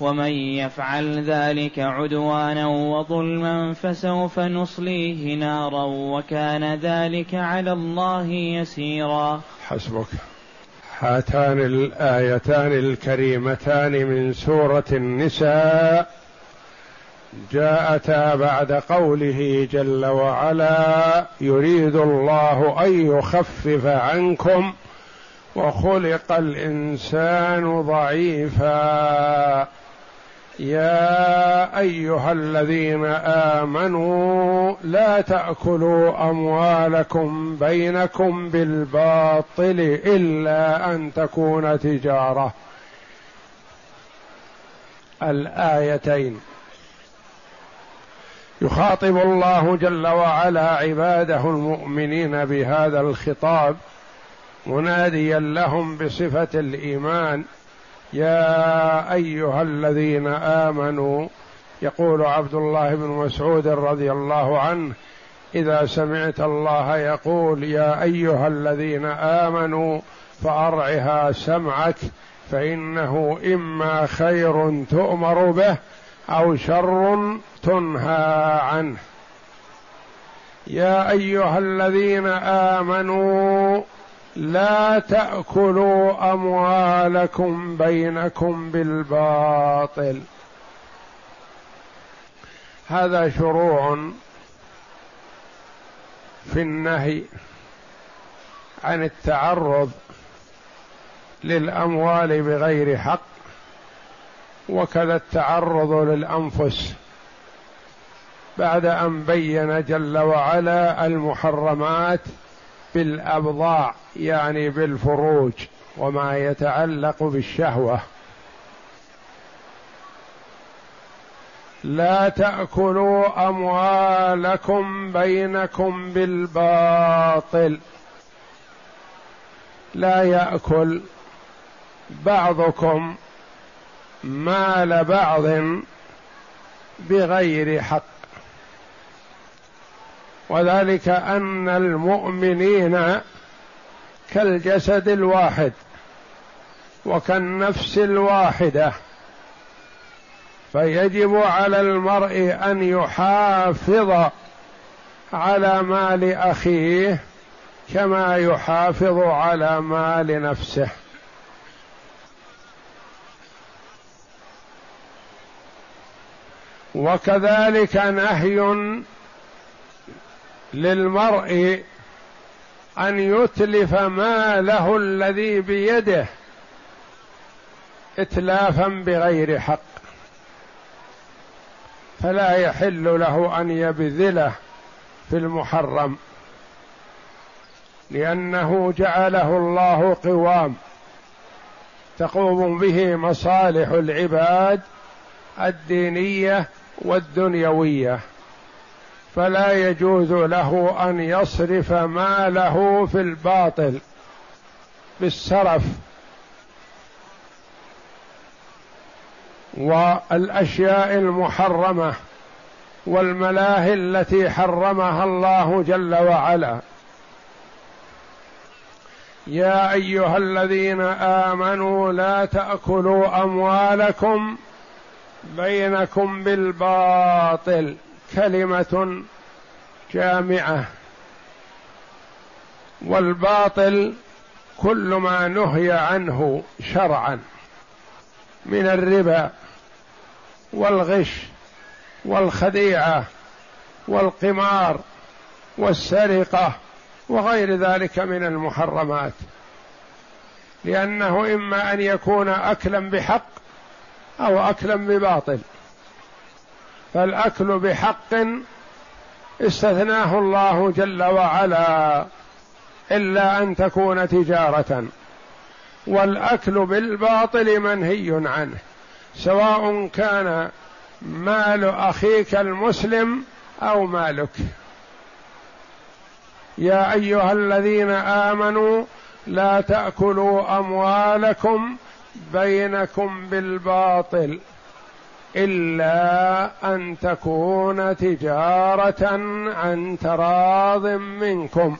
ومن يفعل ذلك عدوانا وظلما فسوف نصليه نارا وكان ذلك على الله يسيرا. حسبك. هاتان الآيتان الكريمتان من سورة النساء. جاءتا بعد قوله جل وعلا يريد الله أن يخفف عنكم وخلق الإنسان ضعيفا. يا أيها الذين آمنوا لا تأكلوا أموالكم بينكم بالباطل إلا أن تكون تجارة. الآيتين. يخاطب الله جل وعلا عباده المؤمنين بهذا الخطاب مناديا لهم بصفة الإيمان. يا أيها الذين آمنوا يقول عبد الله بن مسعود رضي الله عنه إذا سمعت الله يقول يا أيها الذين آمنوا فأرعها سمعك فإنه إما خير تؤمر به أو شر تنهى عنه. يا أيها الذين آمنوا لا تأكلوا أموالكم بينكم بالباطل. هذا شروع في النهي عن التعرض للأموال بغير حق وكذا التعرض للأنفس بعد أن بين جل وعلا المحرمات بالابضاع يعني بالفروج وما يتعلق بالشهوة. لا تأكلوا أموالكم بينكم بالباطل. لا يأكل بعضكم مال بعض بغير حق. وذلك أن المؤمنين كالجسد الواحد وكالنفس الواحدة فيجب على المرء أن يحافظ على مال أخيه كما يحافظ على مال نفسه. وكذلك نهي للمرء أن يتلف ماله الذي بيده اتلافا بغير حق. فلا يحل له أن يبذله في المحرم لأنه جعله الله قوام. تقوم به مصالح العباد الدينية والدنيوية. فلا يجوز له أن يصرف ماله في الباطل. بالسرف. والأشياء المحرمة والملاهي التي حرمها الله جل وعلا. يا أيها الذين آمنوا لا تأكلوا أموالكم بينكم بالباطل. كلمة جامعة والباطل كل ما نهي عنه شرعا من الربا والغش والخديعة والقمار والسرقة وغير ذلك من المحرمات. لأنه إما أن يكون اكلا بحق أو اكلا بباطل. فالأكل بحق استثناه الله جل وعلا إلا أن تكون تجارة. والأكل بالباطل منهي عنه سواء كان مال أخيك المسلم أو مالك. يا أيها الذين آمنوا لا تأكلوا أموالكم بينكم بالباطل. إلا أن تكون تجارة عن تراض منكم.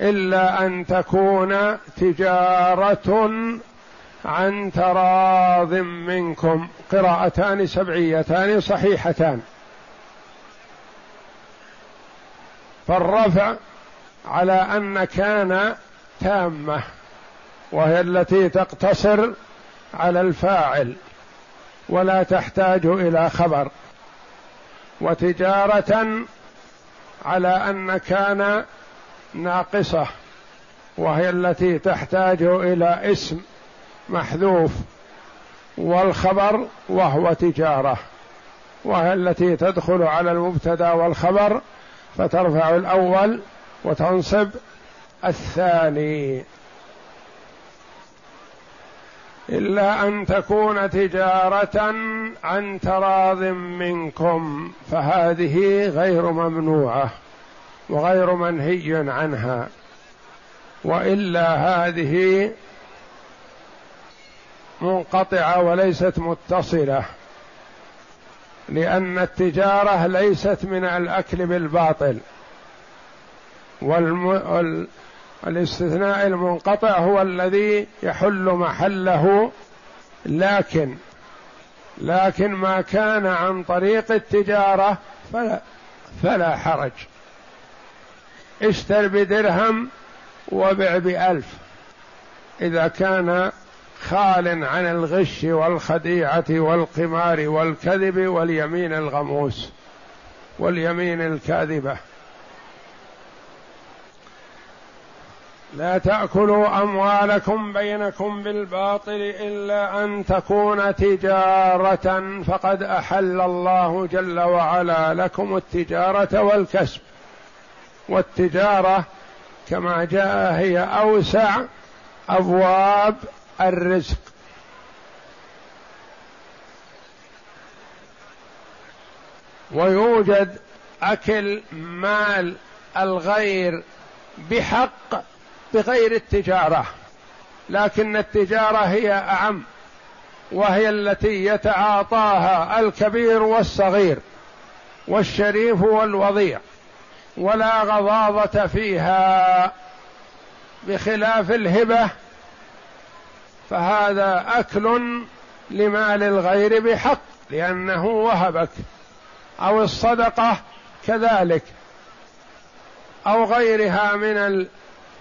إلا أن تكون تجارة عن تراض منكم. قراءتان سبعيتان صحيحتان. فالرفع على أن كان تامة وهي التي تقتصر على الفاعل. ولا تحتاج إلى خبر. وتجارة على أن كان ناقصة وهي التي تحتاج إلى اسم محذوف والخبر وهو تجارة. وهي التي تدخل على المبتدأ والخبر فترفع الأول وتنصب الثاني. إلا أن تكون تجارة عن تراض منكم فهذه غير ممنوعة وغير منهي عنها وإلا هذه منقطعة وليست متصلة لأن التجارة ليست من الأكل بالباطل. الاستثناء المنقطع هو الذي يحل محله لكن لكن ما كان عن طريق التجارة فلا فلا حرج. اشتر بدرهم وبع بألف. إذا كان خال عن الغش والخديعة والقمار والكذب واليمين الغموس واليمين الكاذبة. لا تأكلوا أموالكم بينكم بالباطل إلا أن تكون تجارة فقد أحل الله جل وعلا لكم التجارة والكسب. والتجارة كما جاء هي أوسع أبواب الرزق. ويوجد أكل مال الغير بحق بغير التجارة لكن التجارة هي أعم وهي التي يتعاطاها الكبير والصغير والشريف والوضيع ولا غضاضة فيها. بخلاف الهبة فهذا أكل لمال الغير بحق لأنه وهبك أو الصدقة كذلك أو غيرها من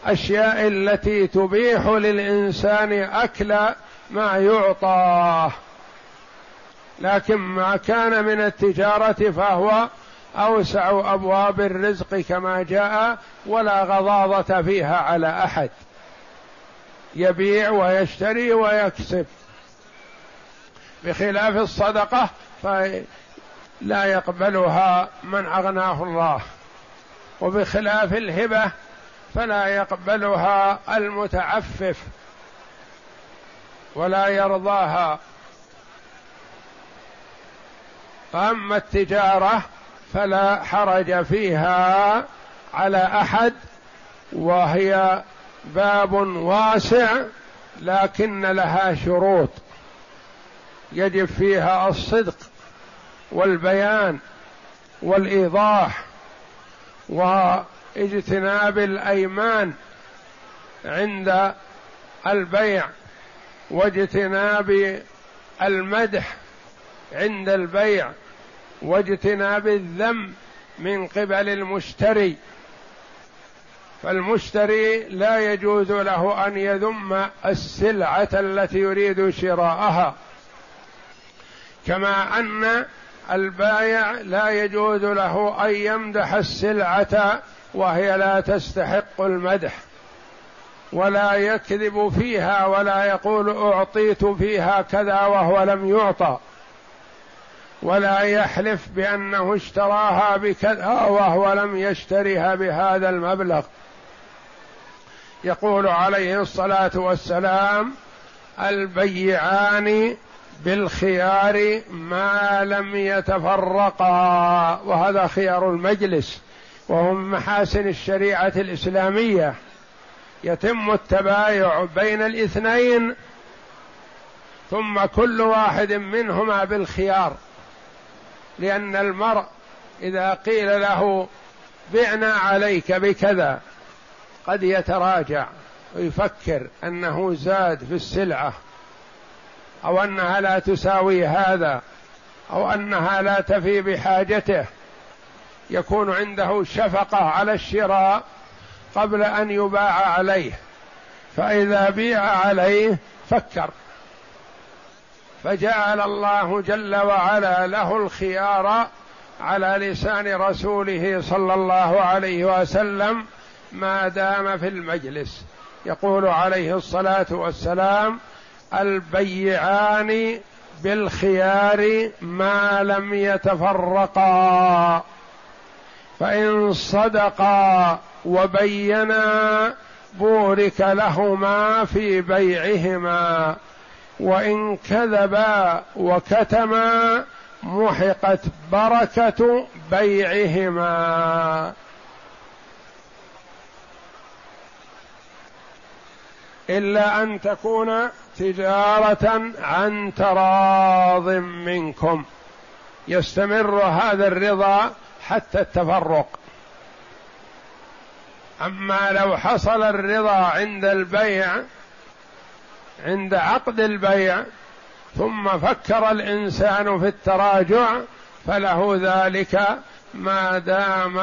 الأشياء التي تبيح للإنسان أكل ما يعطاه. لكن ما كان من التجارة فهو أوسع أبواب الرزق كما جاء ولا غضاضة فيها على أحد. يبيع ويشتري ويكسب. بخلاف الصدقة فلا يقبلها من أغناه الله. وبخلاف الهبة فلا يقبلها المتعفف ولا يرضاها. فاما التجارة فلا حرج فيها على أحد وهي باب واسع لكن لها شروط. يجب فيها الصدق والبيان والإيضاح واجتناب الأيمان عند البيع واجتناب المدح عند البيع واجتناب الذم من قبل المشتري. فالمشتري لا يجوز له أن يذم السلعة التي يريد شراءها. كما أن البايع لا يجوز له أن يمدح السلعة وهي لا تستحق المدح ولا يكذب فيها ولا يقول أعطيت فيها كذا وهو لم يعطى ولا يحلف بأنه اشتراها بكذا وهو لم يشترها بهذا المبلغ. يقول عليه الصلاة والسلام البيعان بالخيار ما لم يتفرقا وهذا خيار المجلس. وهو من محاسن الشريعة الإسلامية. يتم التبايع بين الاثنين ثم كل واحد منهما بالخيار. لأن المرء إذا قيل له بعنا عليك بكذا قد يتراجع ويفكر أنه زاد في السلعة أو أنها لا تساوي هذا أو أنها لا تفي بحاجته. يكون عنده شفقة على الشراء قبل أن يباع عليه. فإذا بيع عليه فكر. فجعل الله جل وعلا له الخيار على لسان رسوله صلى الله عليه وسلم ما دام في المجلس. يقول عليه الصلاة والسلام البيعان بالخيار ما لم يتفرقا. فإن صدقا وبينا بورك لهما في بيعهما وإن كذبا وكتما محقت بركة بيعهما. إلا أن تكون تجارة عن تراض منكم. يستمر هذا الرضا حتى التفرق. أما لو حصل الرضا عند البيع عند عقد البيع ثم فكر الإنسان في التراجع فله ذلك ما دام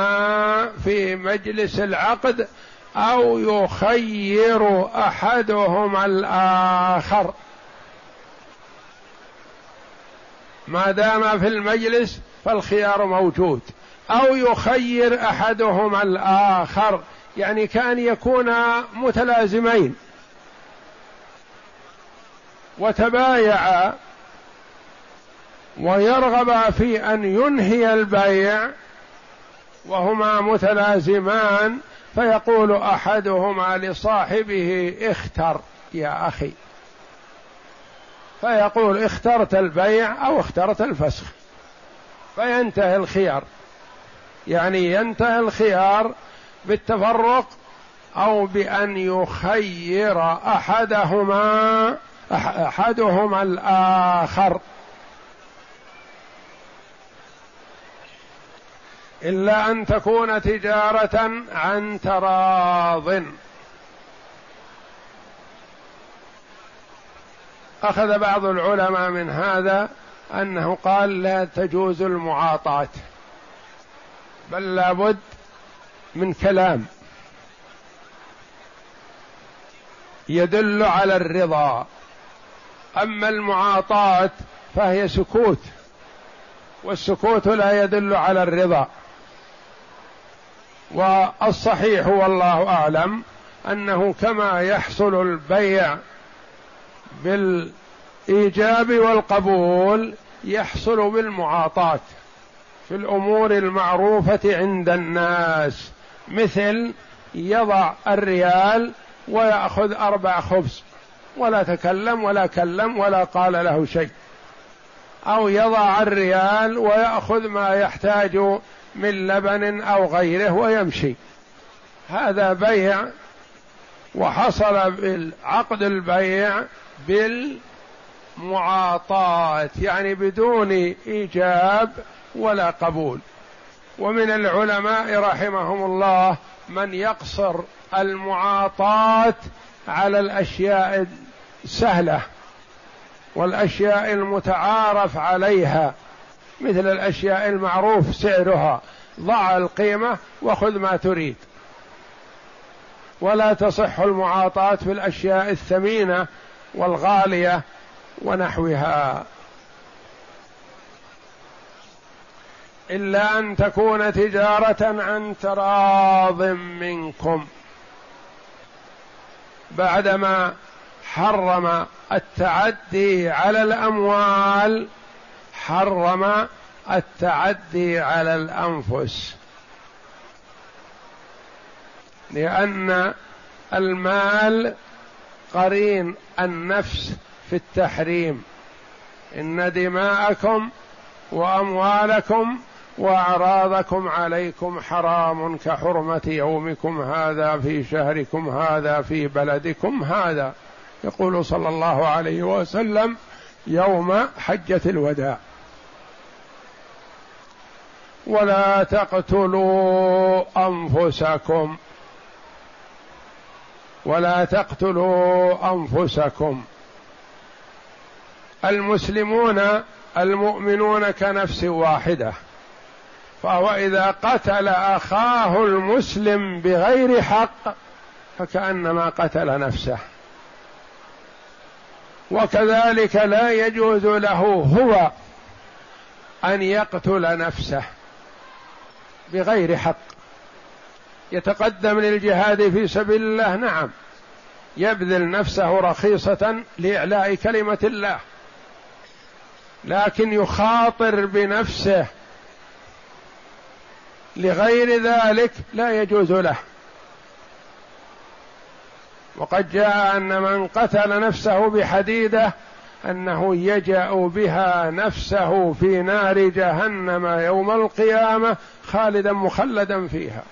في مجلس العقد أو يخير أحدهما الآخر. ما دام في المجلس فالخيار موجود. أو يخير أحدهما الآخر يعني كأن يكونا متلازمين. وتبايعا ويرغبا في أن ينهي البيع وهما متلازمان فيقول أحدهما لصاحبه اختر يا أخي. فيقول اخترت البيع أو اخترت الفسخ. فينتهي الخيار. يعني ينتهي الخيار بالتفرق أو بأن يخير أحدهما أحدهما الآخر. إلا أن تكون تجارة عن تراض. أخذ بعض العلماء من هذا أنه قال لا تجوز المعاطاة. بل لابد من كلام يدل على الرضا. أما المعاطاة فهي سكوت والسكوت لا يدل على الرضا. والصحيح والله أعلم أنه كما يحصل البيع بالإيجاب والقبول يحصل بالمعاطاة. في الأمور المعروفة عند الناس. مثل يضع الريال ويأخذ أربع خبز ولا تكلم ولا كلم ولا قال له شيء. أو يضع الريال ويأخذ ما يحتاج من لبن أو غيره ويمشي. هذا بيع وحصل بالعقد البيع بالمعاطاة يعني بدون إيجاب ولا قبول. ومن العلماء رحمهم الله من يقصر المعاطاة على الأشياء السهلة والأشياء المتعارف عليها مثل الأشياء المعروف سعرها. ضع القيمة وخذ ما تريد. ولا تصح المعاطاة في الأشياء الثمينة والغالية ونحوها. إلا أن تكون تجارة عن تراض منكم. بعدما حرم التعدي على الأموال حرم التعدي على الأنفس. لأن المال قرين النفس في التحريم. إن دماءكم وأموالكم وأعراضكم عليكم حرام كحرمة يومكم هذا في شهركم هذا في بلدكم هذا. يقول صلى الله عليه وسلم يوم حجة الوداع. ولا تقتلوا أنفسكم. ولا تقتلوا أنفسكم. المسلمون المؤمنون كنفس واحدة. فهو إذا قتل أخاه المسلم بغير حق فكأنما قتل نفسه. وكذلك لا يجوز له هو أن يقتل نفسه بغير حق. يتقدم للجهاد في سبيل الله نعم. يبذل نفسه رخيصة لإعلاء كلمة الله. لكن يخاطر بنفسه لغير ذلك لا يجوز له. وقد جاء أن من قتل نفسه بحديدة أنه يجأ بها نفسه في نار جهنم يوم القيامة خالدا مخلدا فيها.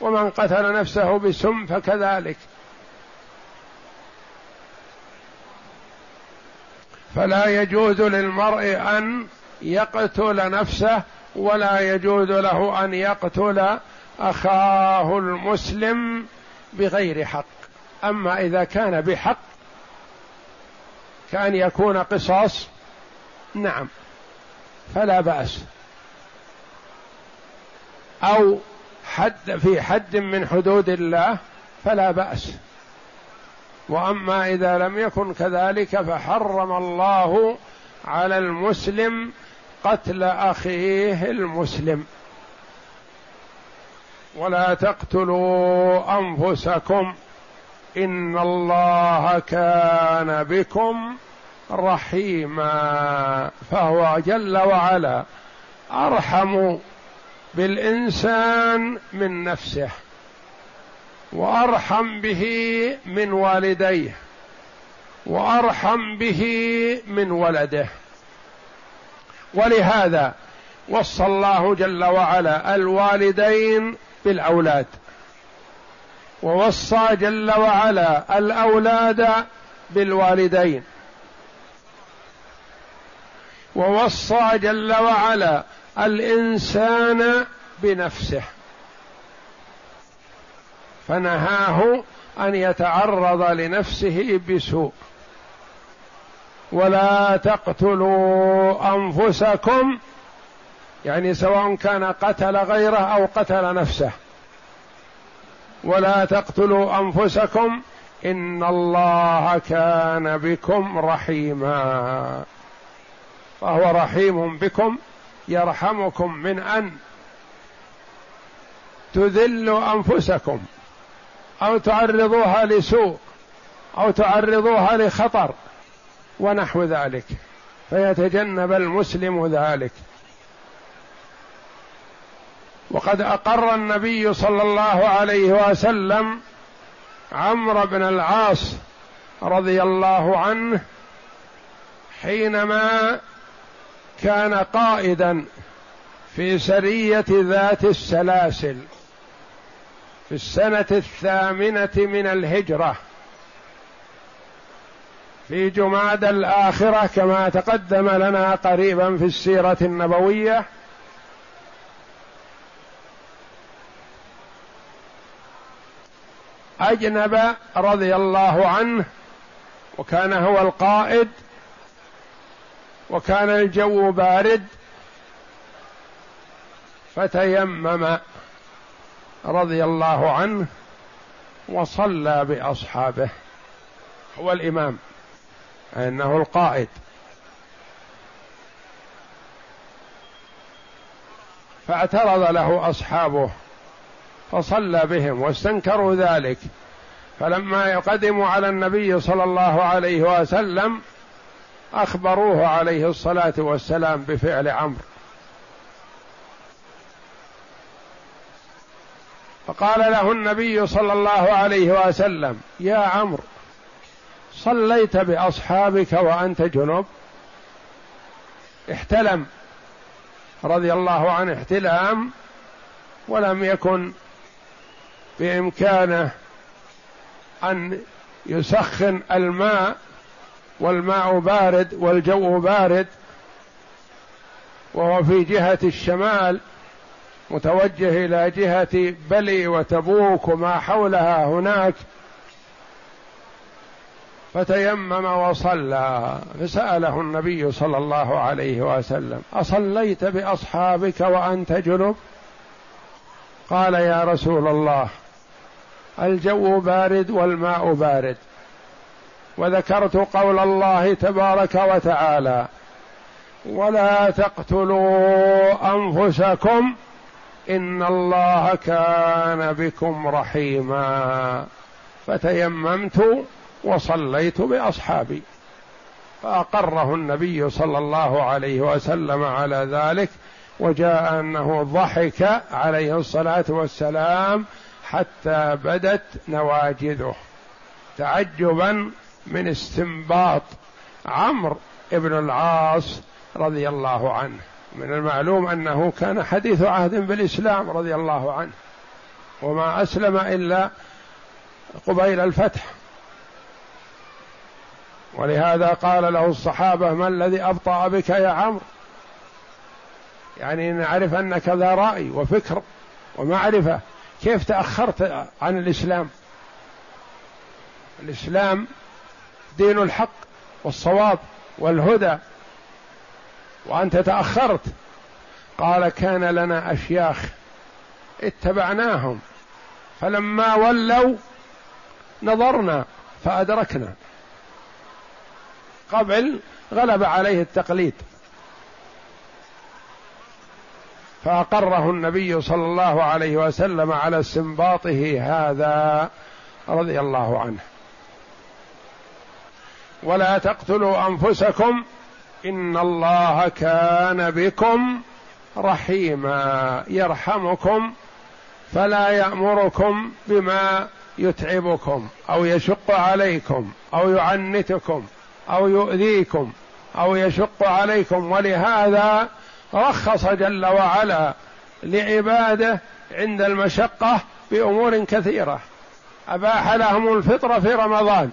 ومن قتل نفسه بسم فكذلك. فلا يجوز للمرء أن يقتل نفسه ولا يجوز له أن يقتل أخاه المسلم بغير حق. أما إذا كان بحق كأن يكون قصاص نعم فلا بأس. أو حد في حد من حدود الله فلا بأس. وأما إذا لم يكن كذلك فحرم الله على المسلم قتل أخيه المسلم. ولا تقتلوا أنفسكم. إن الله كان بكم رحيما. فهو جل وعلا أرحم بالإنسان من نفسه وأرحم به من والديه وأرحم به من ولده. ولهذا وصى الله جل وعلا الوالدين بالأولاد. ووصى جل وعلا الأولاد بالوالدين. ووصى جل وعلا الإنسان بنفسه. فنهاه أن يتعرض لنفسه بسوء. ولا تقتلوا أنفسكم يعني سواء كان قتل غيره أو قتل نفسه. ولا تقتلوا أنفسكم إن الله كان بكم رحيما. فهو رحيم بكم يرحمكم من أن تذلوا أنفسكم أو تعرضوها لسوء أو تعرضوها لخطر. ونحو ذلك. فيتجنب المسلم ذلك. وقد أقر النبي صلى الله عليه وسلم عمرو بن العاص رضي الله عنه حينما كان قائدا في سرية ذات السلاسل في السنة الثامنة من الهجرة. في جماد الآخرة كما تقدم لنا قريبا في السيرة النبوية. أجنب رضي الله عنه وكان هو القائد وكان الجو بارد فتيمم رضي الله عنه وصلى بأصحابه. هو الإمام. أنه القائد. فاعترض له أصحابه فصلى بهم واستنكروا ذلك. فلما قدموا على النبي صلى الله عليه وسلم أخبروه عليه الصلاة والسلام بفعل عمرو فقال له النبي صلى الله عليه وسلم يا عمرو صليت بأصحابك وأنت جنب احتلم. رضي الله عنه احتلام. ولم يكن بإمكانه أن يسخن الماء والماء بارد والجو بارد. وهو في جهة الشمال متوجه إلى جهة بلي وتبوك وما حولها هناك. فتيمم وصلى. فسأله النبي صلى الله عليه وسلم أصليت بأصحابك وأنت جنب؟ قال يا رسول الله الجو بارد والماء بارد. وذكرت قول الله تبارك وتعالى ولا تقتلوا أنفسكم إن الله كان بكم رحيما. فتيممت وصليت بأصحابي. فأقره النبي صلى الله عليه وسلم على ذلك وجاء أنه ضحك عليه الصلاة والسلام حتى بدت نواجذه. تعجبا من استنباط عمرو بن العاص رضي الله عنه. من المعلوم أنه كان حديث عهد بالإسلام رضي الله عنه. وما أسلم إلا قبيل الفتح. ولهذا قال له الصحابة ما الذي أبطأ بك يا عمرو؟ يعني نعرف أنك ذا رأي وفكر ومعرفة. كيف تأخرت عن الإسلام؟ الإسلام دين الحق والصواب والهدى وأنت تأخرت. قال كان لنا أشياخ اتبعناهم فلما ولوا نظرنا فأدركنا. قبل غلب عليه التقليد. فأقره النبي صلى الله عليه وسلم على استنباطه هذا رضي الله عنه. ولا تقتلوا أنفسكم إن الله كان بكم رحيما. يرحمكم فلا يأمركم بما يتعبكم أو يشق عليكم أو يعنتكم. أو يؤذيكم أو يشق عليكم. ولهذا رخص جل وعلا لعباده عند المشقة بأمور كثيرة. أباح لهم الفطر في رمضان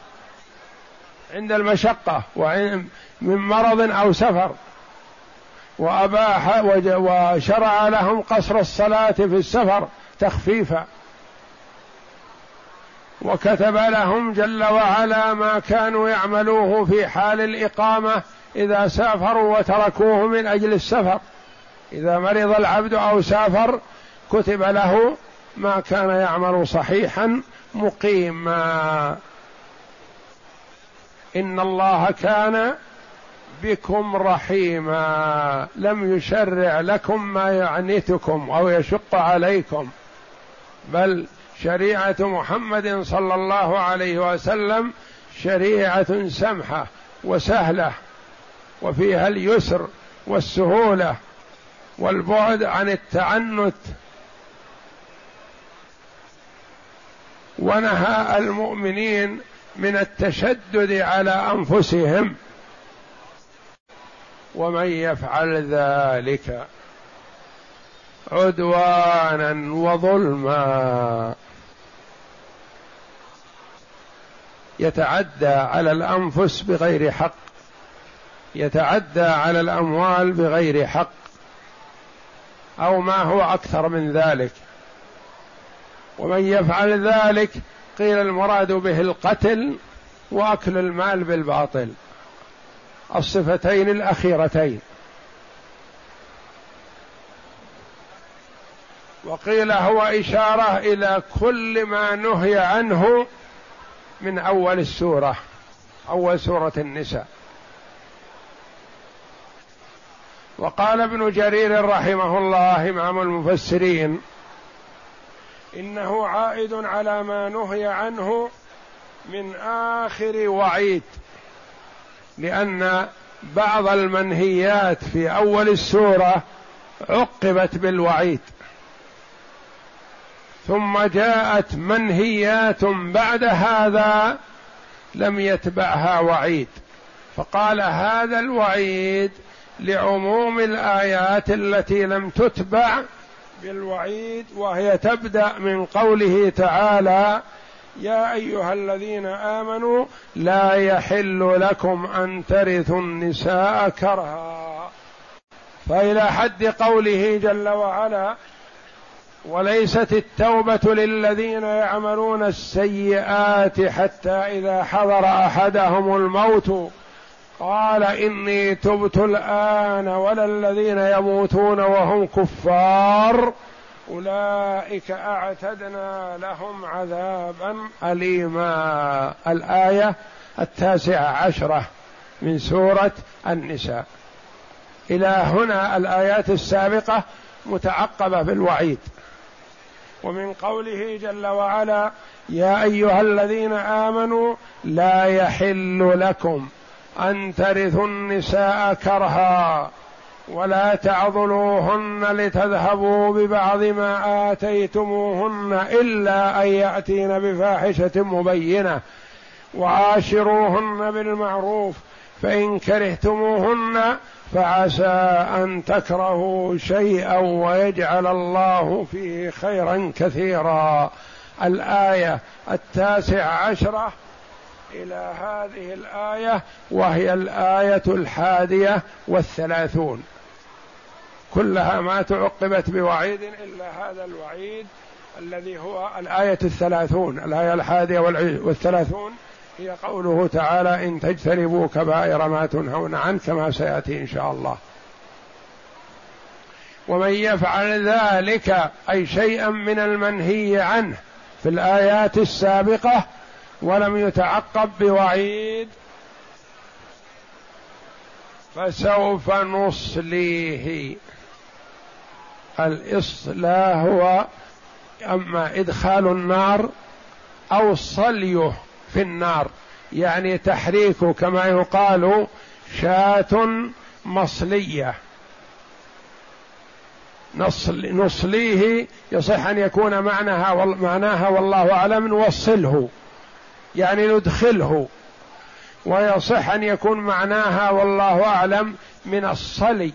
عند المشقة من مرض أو سفر. وأباح وشرع لهم قصر الصلاة في السفر تخفيفا. وكتب لهم جل وعلا ما كانوا يعملوه في حال الإقامة إذا سافروا وتركوه من أجل السفر. إذا مرض العبد أو سافر كتب له ما كان يعمل صحيحا مقيما. إن الله كان بكم رحيما. لم يشرع لكم ما يعنتكم أو يشق عليكم بل شريعة محمد صلى الله عليه وسلم شريعة سمحة وسهلة وفيها اليسر والسهولة والبعد عن التعنت ونهى المؤمنين من التشدد على أنفسهم. ومن يفعل ذلك عدوانا وظلما. يتعدى على الأنفس بغير حق. يتعدى على الأموال بغير حق. أو ما هو أكثر من ذلك. ومن يفعل ذلك قيل المراد به القتل وأكل المال بالباطل. الصفتين الأخيرتين. وقيل هو إشارة إلى كل ما نهي عنه من أول السورة أول سورة النساء. وقال ابن جرير رحمه الله إمام المفسرين إنه عائد على ما نهي عنه من آخر وعيد لأن بعض المنهيات في أول السورة عقبت بالوعيد. ثم جاءت منهيات بعد هذا لم يتبعها وعيد. فقال هذا الوعيد لعموم الآيات التي لم تتبع بالوعيد وهي تبدأ من قوله تعالى يا أيها الذين آمنوا لا يحل لكم أن ترثوا النساء كرها. فإلى حد قوله جل وعلا وليست التوبة للذين يعملون السيئات حتى إذا حضر أحدهم الموت. قال إني تبت الآن ولا الذين يموتون وهم كفار. أولئك أعتدنا لهم عذابا اليما. الآية التاسعة عشرة من سورة النساء. إلى هنا الآيات السابقة متعقبة بالوعيد. ومن قوله جل وعلا يا أيها الذين آمنوا لا يحل لكم أن ترثوا النساء كرها ولا تعضلوهن لتذهبوا ببعض ما آتيتموهن إلا أن يأتين بفاحشة مبينة وعاشروهن بالمعروف فإن كرهتموهن فعسى أن تكرهوا شيئا ويجعل الله فيه خيرا كثيرا. الآية التاسع عشرة إلى هذه الآية وهي الآية الحادية والثلاثون. كلها ما تعقبت بوعيد إلا هذا الوعيد الذي هو الآية الثلاثون الآية الحادية والثلاثون. هي قوله تعالى إن تجتنبوا كبائر ما تنهون عنه كما سيأتي إن شاء الله. ومن يفعل ذلك أي شيئا من المنهي عنه في الآيات السابقة ولم يتعقب بوعيد فسوف نصليه. الإصلاة هو أما إدخال النار أو صليه. في النار. يعني تحريك كما يقال شاة مصلية. نصل نصليه يصح أن يكون معناها معناها والله أعلم نوصله. يعني ندخله. ويصح أن يكون معناها والله أعلم من الصلي.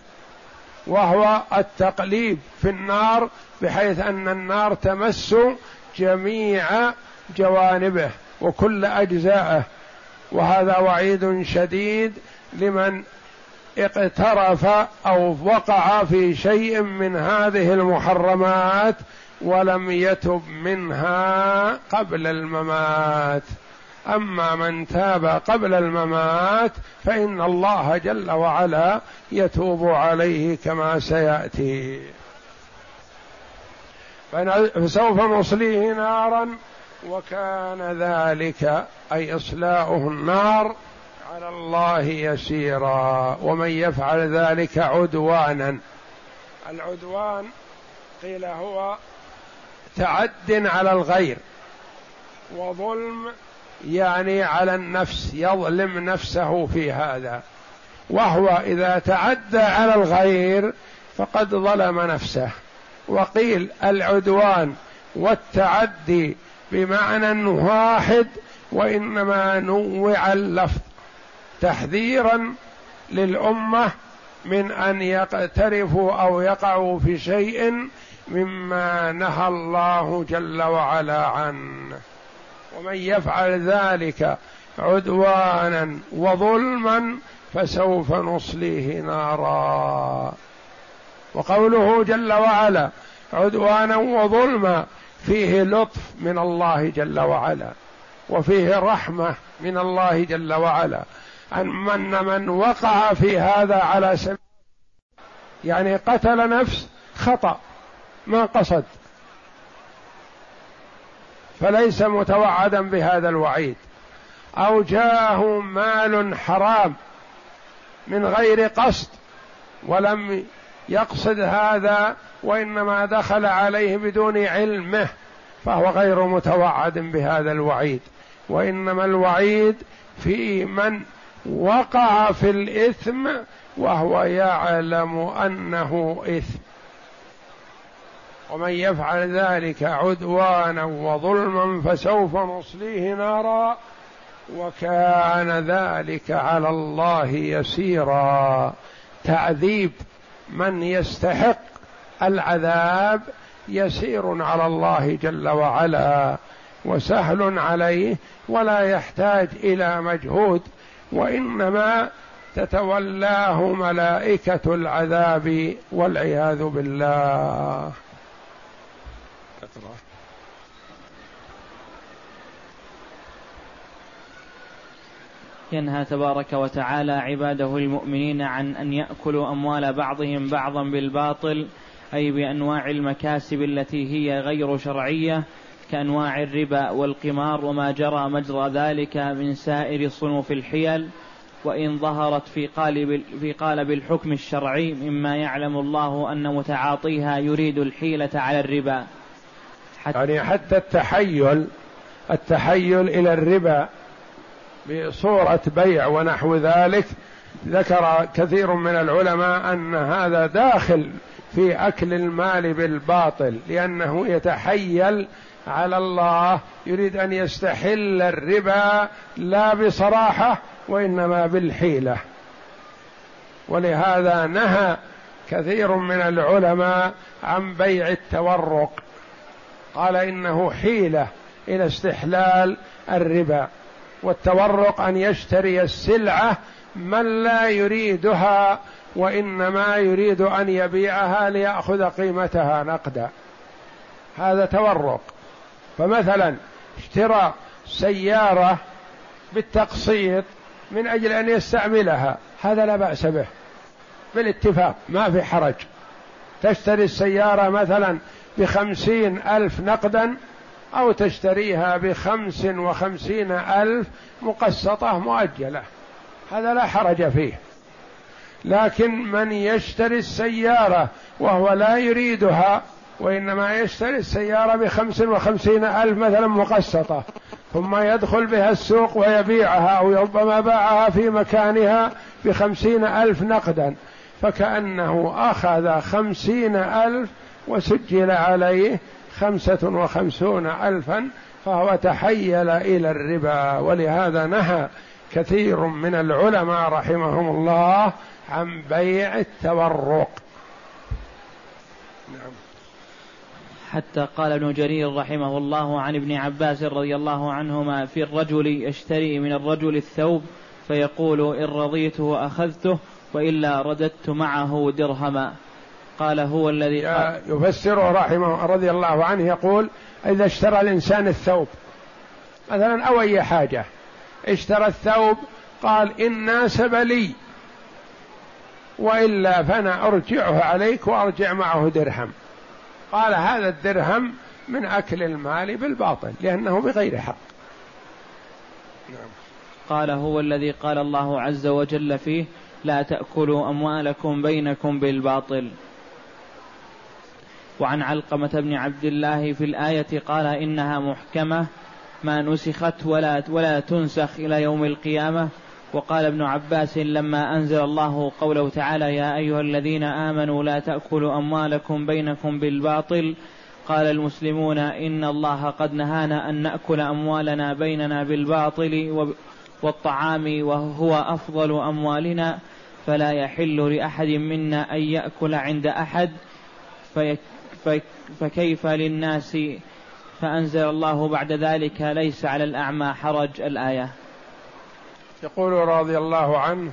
وهو التقليب في النار بحيث أن النار تمس جميع جوانبه. وكل اجزائه وهذا وعيد شديد لمن اقترف أو وقع في شيء من هذه المحرمات ولم يتب منها قبل الممات. أما من تاب قبل الممات فإن الله جل وعلا يتوب عليه كما سيأتي. فسوف نصليه نارا وكان ذلك أي إصلاؤه النار على الله يسيرا. ومن يفعل ذلك عدوانا. العدوان قيل هو تعد على الغير. وظلم يعني على النفس يظلم نفسه في هذا. وهو إذا تعدى على الغير فقد ظلم نفسه. وقيل العدوان والتعدي بمعنى واحد وإنما نوع اللفظ. تحذيرا للأمة من أن يقترفوا أو يقعوا في شيء مما نهى الله جل وعلا عنه. ومن يفعل ذلك عدوانا وظلما فسوف نصليه نارا. وقوله جل وعلا عدوانا وظلما فيه لطف من الله جل وعلا وفيه رحمة من الله جل وعلا. أن من من وقع في هذا على سبيل يعني قتل نفس خطأ ما قصد. فليس متوعدا بهذا الوعيد. أو جاءه مال حرام من غير قصد ولم يقصد هذا وإنما دخل عليه بدون علمه فهو غير متوعد بهذا الوعيد. وإنما الوعيد في من وقع في الإثم وهو يعلم أنه إثم. ومن يفعل ذلك عدوانا وظلما فسوف نصليه نارا وكان ذلك على الله يسيرا. تعذيب من يستحق العذاب يسير على الله جل وعلا وسهل عليه ولا يحتاج إلى مجهود وإنما تتولاه ملائكة العذاب والعياذ بالله. ينهى تبارك وتعالى عباده المؤمنين عن أن يأكلوا أموال بعضهم بعضا بالباطل أي بأنواع المكاسب التي هي غير شرعية كأنواع الربا والقمار وما جرى مجرى ذلك من سائر صنوف الحيل. وإن ظهرت في قالب في قالب الحكم الشرعي مما يعلم الله أن متعاطيها يريد الحيلة على الربا. حتى يعني حتى التحيل التحيل إلى الربا بصورة بيع ونحو ذلك ذكر كثير من العلماء أن هذا داخل في أكل المال بالباطل لأنه يتحيل على الله يريد أن يستحل الربا لا بصراحة وإنما بالحيلة. ولهذا نهى كثير من العلماء عن بيع التورق. قال إنه حيلة إلى استحلال الربا والتورق أن يشتري السلعة من لا يريدها وإنما يريد أن يبيعها ليأخذ قيمتها نقدا. هذا تورق. فمثلا اشترى سيارة بالتقسيط من أجل أن يستعملها. هذا لا بأس به. بالاتفاق ما في حرج. تشتري السيارة مثلا بخمسين ألف نقدا أو تشتريها بخمس وخمسين ألف مقسطة مؤجلة. هذا لا حرج فيه. لكن من يشتري السيارة وهو لا يريدها وإنما يشتري السيارة بخمس وخمسين ألف مثلا مقسطة ثم يدخل بها السوق ويبيعها أو ربما باعها في مكانها بخمسين ألف نقدا. فكأنه أخذ خمسين ألف وسجل عليه خمسة وخمسون ألفا فهو تحيل إلى الربا. ولهذا نهى كثير من العلماء رحمهم الله عن بيع التورق. نعم. حتى قال ابن جرير رحمه الله عن ابن عباس رضي الله عنهما في الرجل يشتري من الرجل الثوب فيقول إن رضيته أخذته وإلا رددت معه درهما. قال هو الذي يفسره رحمه رضي الله عنه يقول إذا اشترى الإنسان الثوب مثلا أو أي حاجة اشترى الثوب قال إن ناسب لي. وإلا فأنا أرجعه عليك وأرجع معه درهم. قال هذا الدرهم من أكل المال بالباطل لأنه بغير حق. نعم. قال هو الذي قال الله عز وجل فيه لا تأكلوا أموالكم بينكم بالباطل. وعن علقمة بن عبد الله في الآية قال إنها محكمة ما نسخت ولا ولا تنسخ إلى يوم القيامة. وقال ابن عباس لما أنزل الله قوله تعالى يا أيها الذين آمنوا لا تأكلوا أموالكم بينكم بالباطل قال المسلمون إن الله قد نهانا أن نأكل أموالنا بيننا بالباطل والطعام وهو أفضل أموالنا فلا يحل لأحد منا أن يأكل عند أحد فكيف للناس؟ فأنزل الله بعد ذلك ليس على الأعمى حرج الآية. يقول رضي الله عنه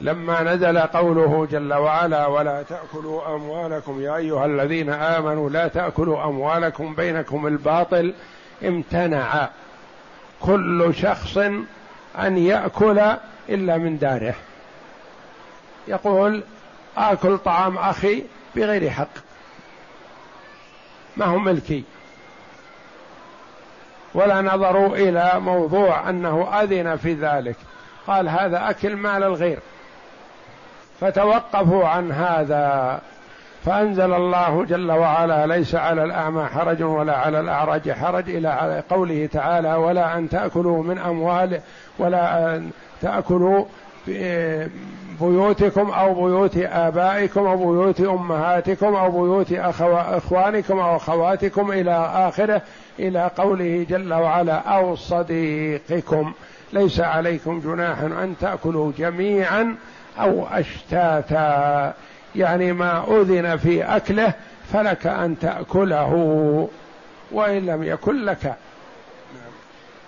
لما نزل قوله جل وعلا ولا تأكلوا أموالكم يا أيها الذين آمنوا لا تأكلوا أموالكم بينكم الباطل امتنع كل شخص أن يأكل إلا من داره. يقول آكل طعام أخي بغير حق ما هو ملكي. ولا نظروا إلى موضوع أنه أذن في ذلك. قال هذا أكل مال الغير. فتوقفوا عن هذا. فأنزل الله جل وعلا ليس على الأعمى حرج ولا على الأعرج حرج إلى قوله تعالى ولا أن تأكلوا من أموال ولا تأكلوا في بيوتكم أو بيوت آبائكم أو بيوت أمهاتكم أو بيوت إخوانكم أو أخواتكم إلى آخره. إلى قوله جل وعلا أو صديقكم. ليس عليكم جناح أن تأكلوا جميعا أو أشتاتا. يعني ما أذن في أكله فلك أن تأكله وإن لم يكن لك.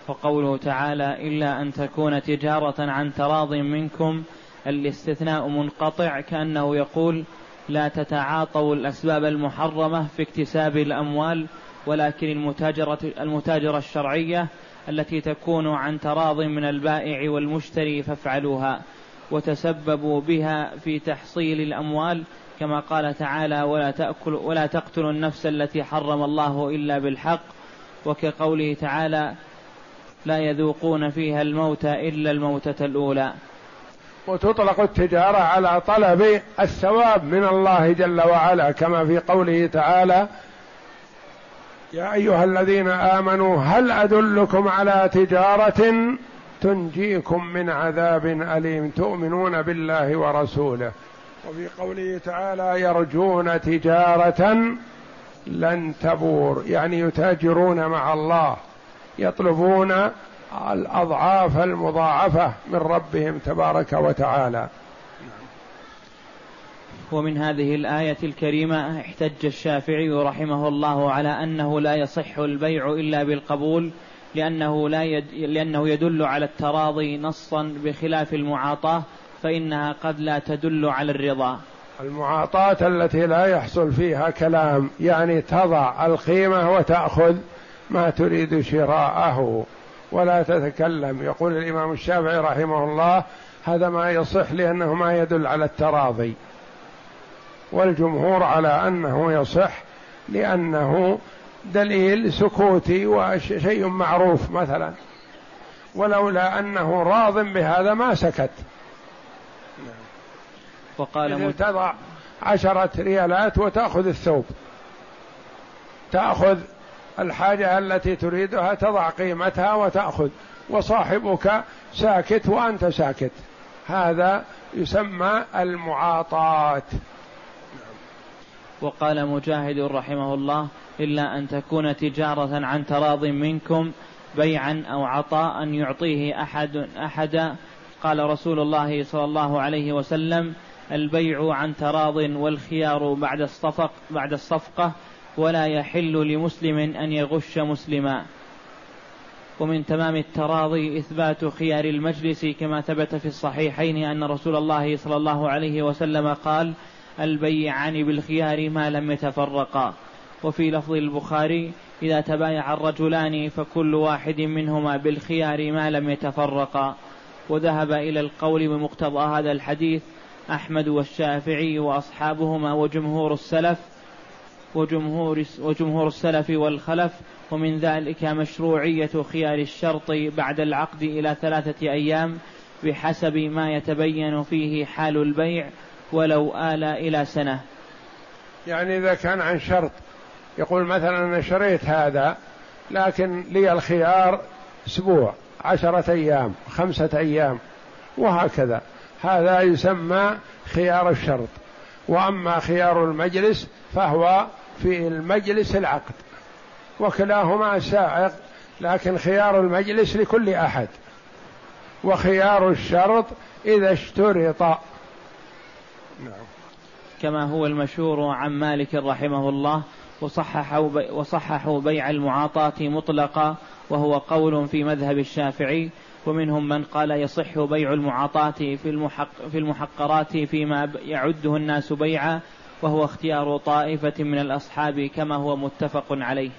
وقوله تعالى إلا أن تكون تجارة عن تراض منكم الاستثناء منقطع كأنه يقول لا تتعاطوا الأسباب المحرمة في اكتساب الأموال ولكن المتاجرة المتاجرة الشرعية التي تكون عن تراض من البائع والمشتري فافعلوها وتسببوا بها في تحصيل الأموال كما قال تعالى ولا تأكل ولا تقتلوا النفس التي حرم الله إلا بالحق وكقوله تعالى لا يذوقون فيها الموت إلا الموتة الأولى. وتطلق التجارة على طلب الثواب من الله جل وعلا كما في قوله تعالى يا أيها الذين آمنوا هل أدلكم على تجارة تنجيكم من عذاب أليم؟ تؤمنون بالله ورسوله. وفي قوله تعالى يرجون تجارة لن تبور يعني يتاجرون مع الله يطلبون الأضعاف المضاعفة من ربهم تبارك وتعالى. ومن هذه الآية الكريمة احتج الشافعي رحمه الله على أنه لا يصح البيع إلا بالقبول لأنه لا يد لأنه يدل على التراضي نصا بخلاف المعاطاة فإنها قد لا تدل على الرضا. المعاطاة التي لا يحصل فيها كلام يعني تضع القيمة وتأخذ ما تريد شراءه. ولا تتكلم. يقول الإمام الشافعي رحمه الله هذا ما يصح لأنه ما يدل على التراضي. والجمهور على أنه يصح لأنه دليل سكوتي وشيء معروف مثلا. ولولا أنه راض بهذا ما سكت. وقال تضع عشرة ريالات وتأخذ الثوب. تأخذ الحاجة التي تريدها تضع قيمتها وتأخذ. وصاحبك ساكت وأنت ساكت. هذا يسمى المعاطاة. وقال مجاهد رحمه الله إلا أن تكون تجارة عن تراض منكم بيعا أو عطاء يعطيه أحد أحدا قال رسول الله صلى الله عليه وسلم البيع عن تراض والخيار بعد الصفق بعد الصفقة ولا يحل لمسلم أن يغش مسلما. ومن تمام التراضي إثبات خيار المجلس كما ثبت في الصحيحين أن رسول الله صلى الله عليه وسلم قال البيعان بالخيار ما لم يتفرقا. وفي لفظ البخاري إذا تبايع الرجلان فكل واحد منهما بالخيار ما لم يتفرقا. وذهب إلى القول بمقتضى هذا الحديث أحمد والشافعي وأصحابهما وجمهور السلف وجمهور وجمهور السلف والخلف ومن ذلك مشروعية خيار الشرط بعد العقد إلى ثلاثة أيام بحسب ما يتبين فيه حال البيع ولو آل إلى سنة. يعني إذا كان عن شرط. يقول مثلا أنا شريت هذا لكن لي الخيار أسبوع عشرة أيام خمسة أيام وهكذا. هذا يسمى خيار الشرط. وأما خيار المجلس فهو في المجلس العقد. وكلاهما سائق لكن خيار المجلس لكل أحد. وخيار الشرط إذا اشترط نعم. كما هو المشهور عن مالك رحمه الله وصححوا وصححوا بيع المعاطاة مطلقا وهو قول في مذهب الشافعي ومنهم من قال يصح بيع المعاطاة في المحق في المحقرات فيما يعده الناس بيعا وهو اختيار طائفة من الأصحاب كما هو متفق عليه.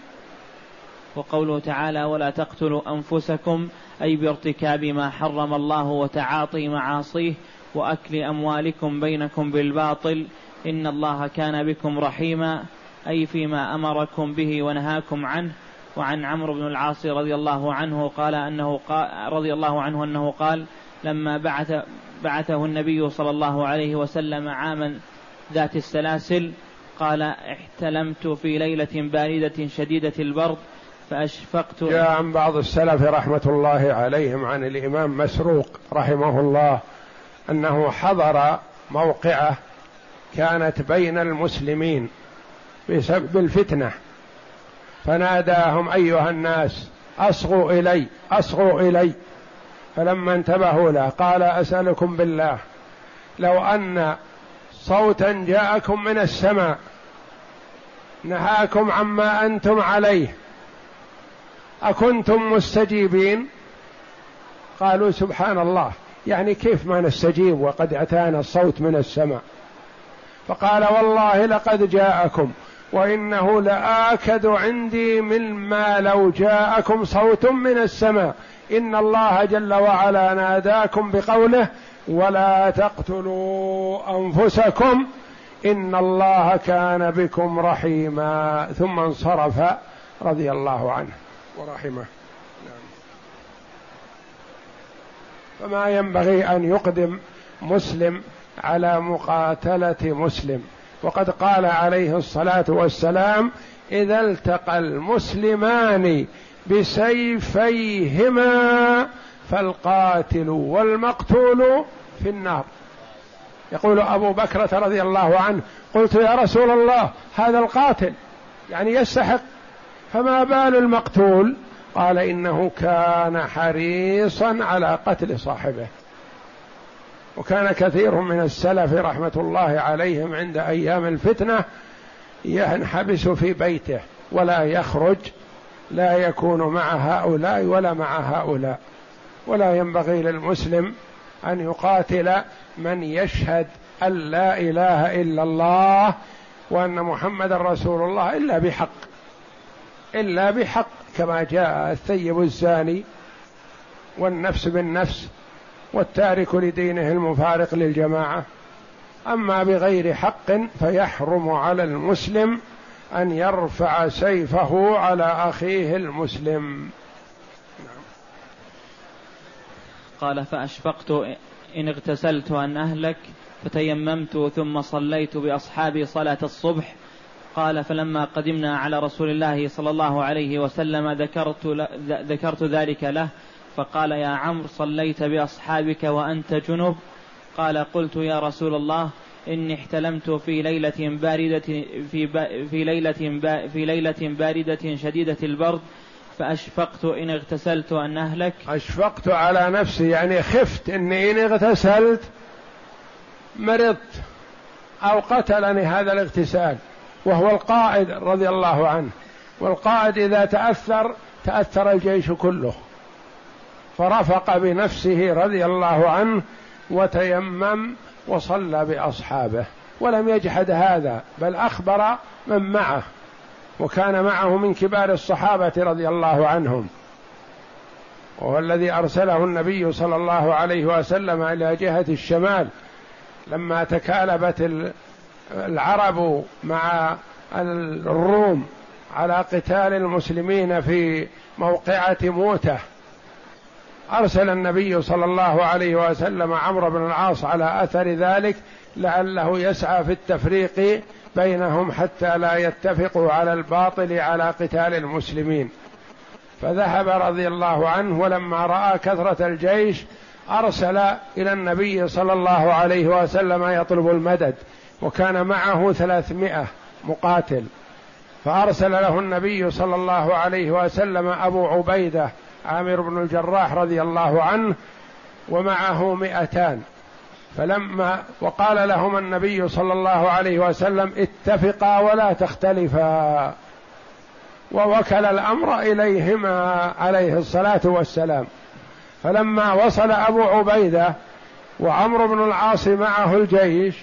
وقوله تعالى ولا تقتلوا أنفسكم أي بارتكاب ما حرم الله وتعاطي معاصيه وأكل أموالكم بينكم بالباطل إن الله كان بكم رحيما أي فيما أمركم به ونهاكم عنه. وعن عمرو بن العاص رضي الله عنه قال أنه قال رضي الله عنه أنه قال لما بعث بعثه النبي صلى الله عليه وسلم عاما ذات السلاسل قال احتلمت في ليلة باردة شديدة البرد فأشفقت جاء عن بعض السلف رحمة الله عليهم عن الإمام مسروق رحمه الله أنه حضر موقعة كانت بين المسلمين بسبب الفتنة. فناداهم أيها الناس أصغوا إلي أصغوا إلي. فلما انتبهوا له قال أسألكم بالله لو أن صوتا جاءكم من السماء نهاكم عما أنتم عليه أكنتم مستجيبين؟ قالوا سبحان الله. يعني كيف ما نستجيب وقد أتانا الصوت من السماء. فقال والله لقد جاءكم وإنه لآكد عندي من ما لو جاءكم صوت من السماء. إن الله جل وعلا ناداكم بقوله ولا تقتلوا أنفسكم إن الله كان بكم رحيما. ثم انصرف رضي الله عنه ورحمه نعم. فما ينبغي أن يقدم مسلم على مقاتلة مسلم. وقد قال عليه الصلاة والسلام إذا التقى المسلمان بسيفيهما فالقاتل والمقتول في النار. يقول أبو بكرة رضي الله عنه قلت يا رسول الله هذا القاتل يعني يستحق فما بال المقتول قال إنه كان حريصا على قتل صاحبه. وكان كثير من السلف رحمة الله عليهم عند أيام الفتنة ينحبس في بيته ولا يخرج لا يكون مع هؤلاء ولا مع هؤلاء. ولا ينبغي للمسلم أن يقاتل من يشهد أن لا إله إلا الله وأن محمد رسول الله إلا بحق. إلا بحق كما جاء الثيب الزاني والنفس بالنفس والتارك لدينه المفارق للجماعة. أما بغير حق فيحرم على المسلم أن يرفع سيفه على أخيه المسلم. قال فأشفقت إن اغتسلت ان أهلك فتيممت ثم صليت بأصحابي صلاة الصبح قال فلما قدمنا على رسول الله صلى الله عليه وسلم ذكرت ذكرت ذلك له فقال يا عمرو صليت بأصحابك وأنت جنب. قال قلت يا رسول الله إني احتلمت في ليلة باردة في في ليلة في ليلة باردة شديدة البرد فأشفقت إن اغتسلت أن أهلك. أشفقت على نفسي يعني خفت إني إن اغتسلت مرضت أو قتلني هذا الاغتسال. وهو القائد رضي الله عنه. والقائد إذا تأثر تأثر الجيش كله. فرفق بنفسه رضي الله عنه وتيمم وصلى بأصحابه. ولم يجحد هذا بل أخبر من معه. وكان معه من كبار الصحابة رضي الله عنهم. وهو الذي أرسله النبي صلى الله عليه وسلم إلى جهة الشمال. لما تكالبت العرب مع الروم على قتال المسلمين في موقعة موتة. أرسل النبي صلى الله عليه وسلم عمرو بن العاص على أثر ذلك لعله يسعى في التفريق بينهم حتى لا يتفقوا على الباطل على قتال المسلمين. فذهب رضي الله عنه ولما رأى كثرة الجيش أرسل إلى النبي صلى الله عليه وسلم يطلب المدد. وكان معه ثلاثمائة مقاتل. فأرسل له النبي صلى الله عليه وسلم أبو عبيدة عامر بن الجراح رضي الله عنه ومعه مئتان. فلما وقال لهما النبي صلى الله عليه وسلم اتفقا ولا تختلفا. ووكل الأمر إليهما عليه الصلاة والسلام. فلما وصل أبو عبيدة وعمرو بن العاص معه الجيش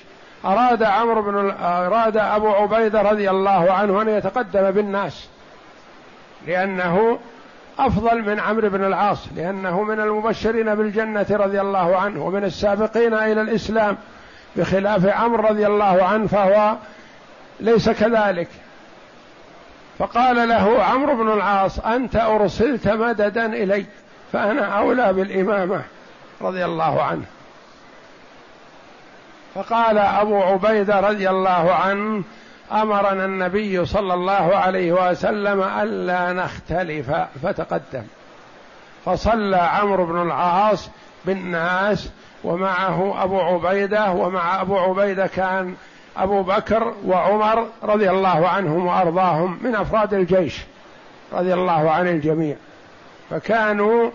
أراد عمرو بن أراد أبو عبيدة رضي الله عنه أن يتقدم بالناس لأنه أفضل من عمرو بن العاص لأنه من المبشرين بالجنة رضي الله عنه ومن السابقين إلى الإسلام بخلاف عمرو رضي الله عنه فهو ليس كذلك. فقال له عمرو بن العاص أنت أرسلت مددا إلي فأنا أولى بالإمامة رضي الله عنه. فقال أبو عبيدة رضي الله عنه أمرنا النبي صلى الله عليه وسلم ألا نختلف فتقدم. فصلى عمرو بن العاص بالناس ومعه أبو عبيدة ومع أبو عبيدة كان أبو بكر وعمر رضي الله عنهم وأرضاهم من أفراد الجيش رضي الله عن الجميع. فكانوا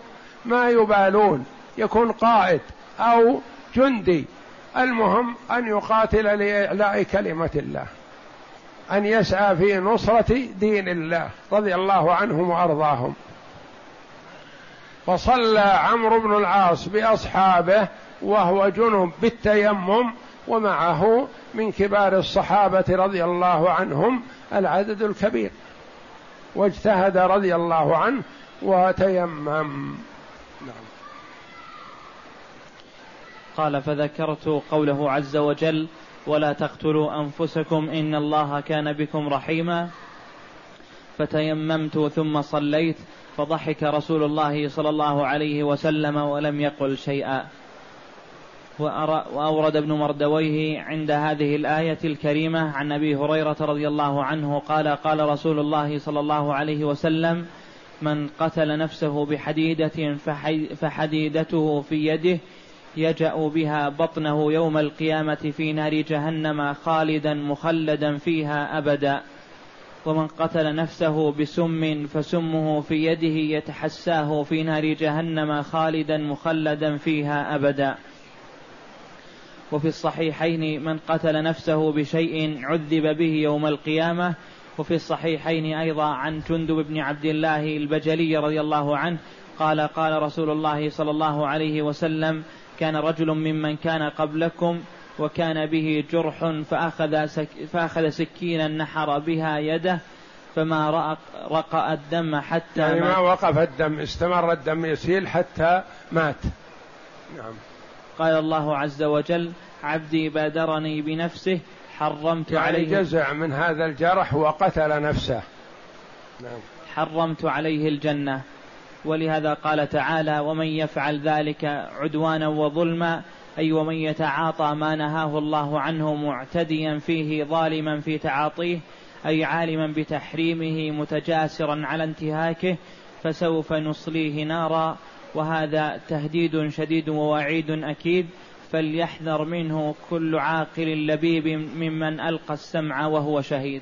ما يبالون يكون قائد أو جندي المهم أن يقاتل لإعلاء كلمة الله. أن يسعى في نصرة دين الله رضي الله عنهم وأرضاهم. فصلى عمرو بن العاص بأصحابه وهو جنب بالتيمم ومعه من كبار الصحابة رضي الله عنهم العدد الكبير. واجتهد رضي الله عنه وتيمم نعم قال فذكرت قوله عز وجل ولا تقتلوا أنفسكم إن الله كان بكم رحيما. فتيممت ثم صليت فضحك رسول الله صلى الله عليه وسلم ولم يقل شيئا. وأورد ابن مردويه عند هذه الآية الكريمة عن أبي هريرة رضي الله عنه قال قال رسول الله صلى الله عليه وسلم من قتل نفسه بحديدة فحديدته في يده يجأ بها بطنه يوم القيامة في نار جهنم خالدا مخلدا فيها أبدا. ومن قتل نفسه بسم فسمه في يده يتحساه في نار جهنم خالدا مخلدا فيها أبدا. وفي الصحيحين من قتل نفسه بشيء عذب به يوم القيامة. وفي الصحيحين أيضا عن جندب بن عبد الله البجلي رضي الله عنه قال قال رسول الله صلى الله عليه وسلم كان رجل ممن كان قبلكم وكان به جرح فأخذ, سك فأخذ سكينا نحر بها يده فما رأق رقأ الدم حتى يعني ما وقف الدم استمر الدم يسيل حتى مات. نعم. قال الله عز وجل عبدي بادرني بنفسه حرمت يعني عليه جزع من هذا الجرح وقتل نفسه. نعم. حرمت عليه الجنة. ولهذا قال تعالى ومن يفعل ذلك عدوانا وظلما أي ومن يتعاطى ما نهاه الله عنه معتديا فيه ظالما في تعاطيه أي عالما بتحريمه متجاسرا على انتهاكه فسوف نصليه نارا. وهذا تهديد شديد ووعيد أكيد فليحذر منه كل عاقل لبيب ممن ألقى السمع وهو شهيد.